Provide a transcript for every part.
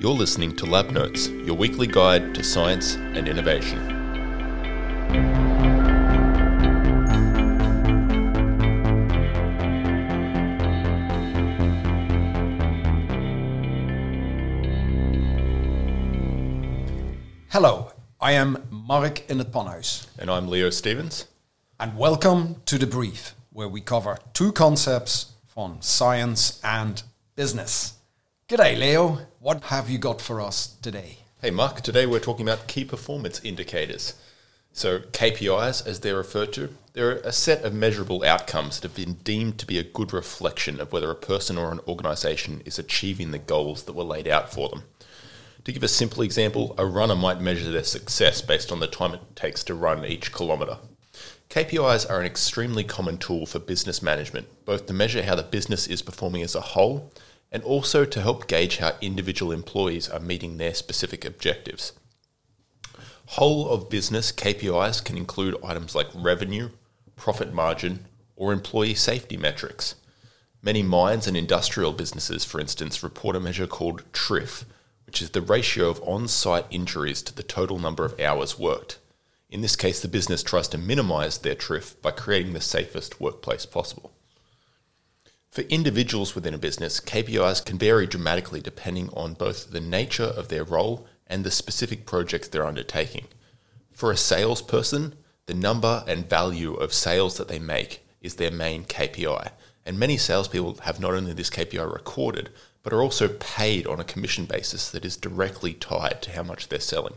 You're listening to Lab Notes, your weekly guide to science and innovation. Hello, I am Mark in het Panhuis. And I'm Leo Stevens. And welcome to The Brief, where we cover two concepts from science and business. G'day, Leo. What have you got for us today? Hey, Mark. Today we're talking about key performance indicators. So, KPIs, as they're referred to, they're a set of measurable outcomes that have been deemed to be a good reflection of whether a person or an organisation is achieving the goals that were laid out for them. To give a simple example, a runner might measure their success based on the time it takes to run each kilometre. KPIs are an extremely common tool for business management, both to measure how the business is performing as a whole and also to help gauge how individual employees are meeting their specific objectives. Whole of business KPIs can include items like revenue, profit margin, or employee safety metrics. Many mines and industrial businesses, for instance, report a measure called TRIF, which is the ratio of on site injuries to the total number of hours worked. In this case, the business tries to minimize their TRIF by creating the safest workplace possible. For individuals within a business, KPIs can vary dramatically depending on both the nature of their role and the specific projects they're undertaking. For a salesperson, the number and value of sales that they make is their main KPI. And many salespeople have not only this KPI recorded, but are also paid on a commission basis that is directly tied to how much they're selling.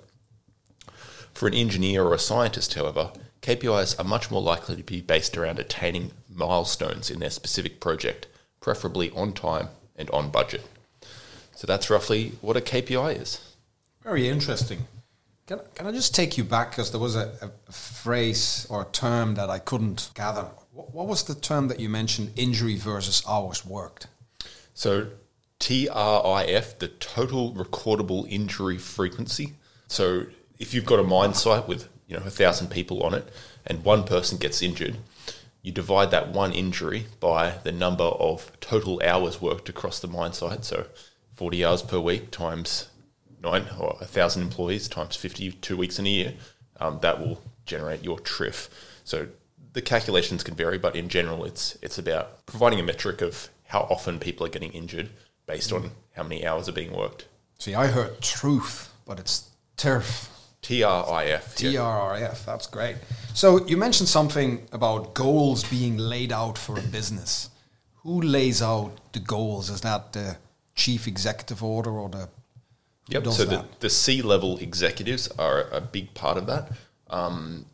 For an engineer or a scientist, however, KPIs are much more likely to be based around attaining milestones in their specific project, preferably on time and on budget. So that's roughly what a KPI is. Very interesting. Can, can I just take you back because there was a, a, phrase or a term that I couldn't gather. What, what was the term that you mentioned? Injury versus hours worked. So TRIF, the total recordable injury frequency. So if you've got a mine site with you know a thousand people on it and one person gets injured, you divide that one injury by the number of total hours worked across the mine site. So 40 hours per week times nine or a thousand employees times 52 weeks in a year. Um, that will generate your TRIF. So the calculations can vary, but in general, it's it's about providing a metric of how often people are getting injured based on how many hours are being worked. See, I heard truth, but it's TIRF. T R I F. T R R F. That's great. So you mentioned something about goals being laid out for a business. Who lays out the goals? Is that the chief executive order or the? Yep. So the, the C level executives are a big part of that. Um,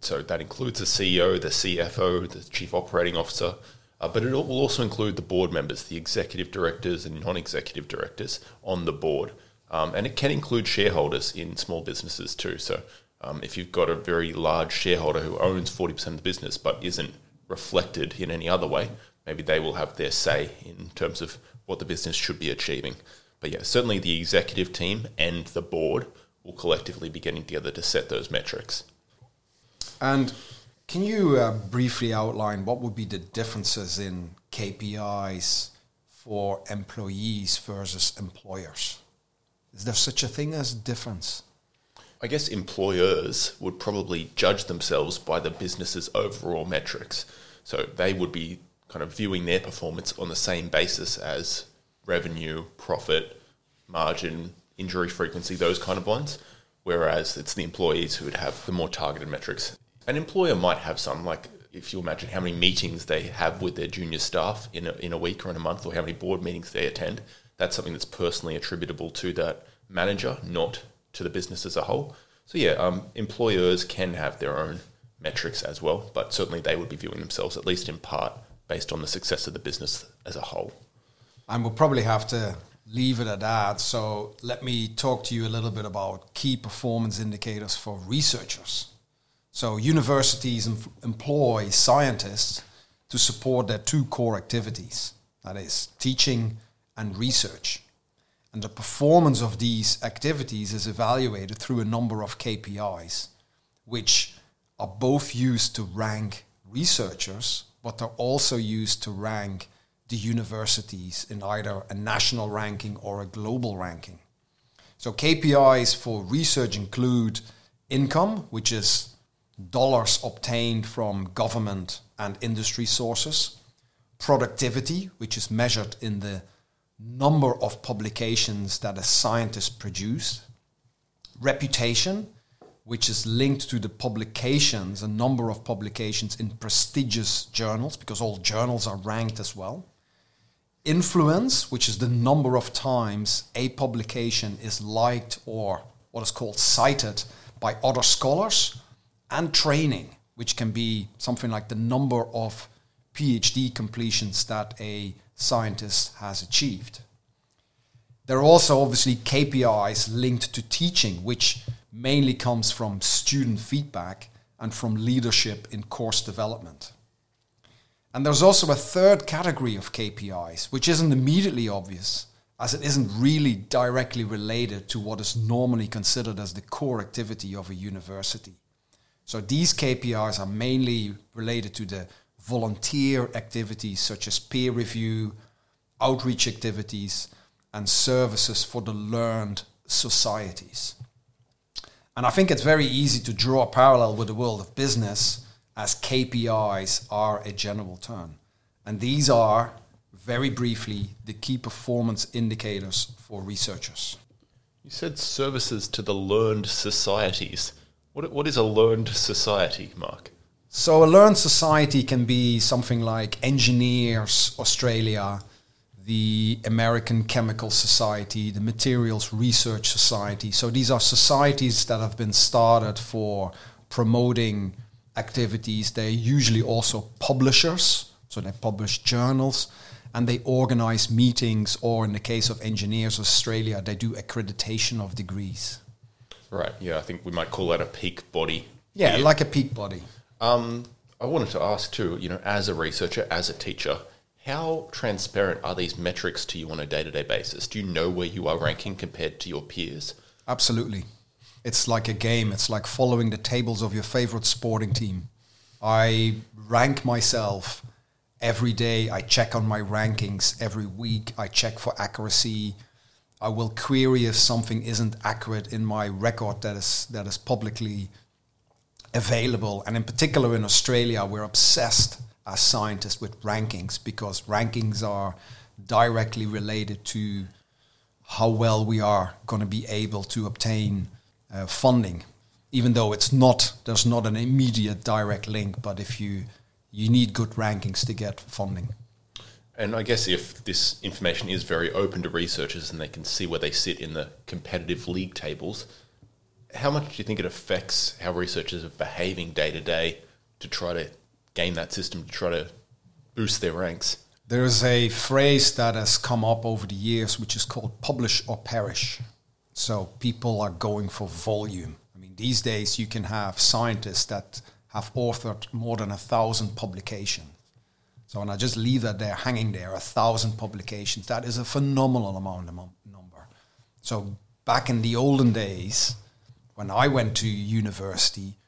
so that includes the CEO, the CFO, the chief operating officer, uh, but it will also include the board members, the executive directors and non-executive directors on the board. Um, and it can include shareholders in small businesses too. So um, if you've got a very large shareholder who owns 40% of the business but isn't reflected in any other way, maybe they will have their say in terms of what the business should be achieving. But yeah, certainly the executive team and the board will collectively be getting together to set those metrics. And can you uh, briefly outline what would be the differences in KPIs for employees versus employers? Is there such a thing as difference? I guess employers would probably judge themselves by the business's overall metrics. So they would be kind of viewing their performance on the same basis as revenue, profit, margin, injury frequency, those kind of ones. Whereas it's the employees who would have the more targeted metrics. An employer might have some, like if you imagine how many meetings they have with their junior staff in a, in a week or in a month, or how many board meetings they attend, that's something that's personally attributable to that manager, not to the business as a whole. So yeah, um, employers can have their own metrics as well, but certainly they would be viewing themselves, at least in part, based on the success of the business as a whole. And we'll probably have to leave it at that. So let me talk to you a little bit about key performance indicators for researchers. So universities employ scientists to support their two core activities, that is teaching and research. And the performance of these activities is evaluated through a number of KPIs, which are both used to rank researchers, but they're also used to rank the universities in either a national ranking or a global ranking. So KPIs for research include income, which is dollars obtained from government and industry sources, productivity, which is measured in the number of publications that a scientist produced, reputation, which is linked to the publications, a number of publications in prestigious journals, because all journals are ranked as well. Influence, which is the number of times a publication is liked or what is called cited by other scholars, and training, which can be something like the number of PhD completions that a scientist has achieved. There are also obviously KPIs linked to teaching, which mainly comes from student feedback and from leadership in course development. And there's also a third category of KPIs, which isn't immediately obvious, as it isn't really directly related to what is normally considered as the core activity of a university. So these KPIs are mainly related to the volunteer activities such as peer review, outreach activities, and services for the learned societies. And I think it's very easy to draw a parallel with the world of business as KPIs are a general term. And these are, very briefly, the key performance indicators for researchers. You said services to the learned societies. What, what is a learned society, Mark? So, a learned society can be something like Engineers Australia, the American Chemical Society, the Materials Research Society. So these are societies that have been started for promoting activities. They're usually also publishers, so they publish journals and they organize meetings, or in the case of Engineers Australia, they do accreditation of degrees. Right, yeah, I think we might call that a peak body. Yeah, like a peak body. Um, I wanted to ask too, you know, as a researcher, as a teacher, how transparent are these metrics to you on a day to day basis? Do you know where you are ranking compared to your peers? Absolutely. It's like a game, it's like following the tables of your favorite sporting team. I rank myself every day, I check on my rankings every week, I check for accuracy. I will query if something isn't accurate in my record that is that is publicly available. And in particular in Australia, we're obsessed as scientists with rankings because rankings are directly related to how well we are going to be able to obtain uh, funding even though it's not there's not an immediate direct link but if you you need good rankings to get funding and I guess if this information is very open to researchers and they can see where they sit in the competitive league tables, how much do you think it affects how researchers are behaving day to day to try to game that system to try to boost their ranks? There's a phrase that has come up over the years which is called publish or perish. So people are going for volume. I mean, these days you can have scientists that have authored more than a thousand publications. So, and I just leave that there hanging there, a thousand publications. That is a phenomenal amount of number. So, back in the olden days, when I went to university,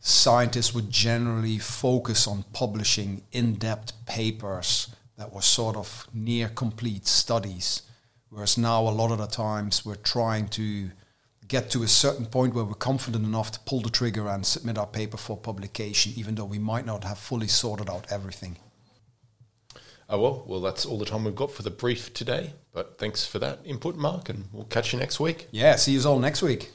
scientists would generally focus on publishing in-depth papers that were sort of near complete studies whereas now a lot of the times we're trying to get to a certain point where we're confident enough to pull the trigger and submit our paper for publication even though we might not have fully sorted out everything Oh well, well that's all the time we've got for the brief today. But thanks for that input, Mark, and we'll catch you next week. Yeah, see you all next week.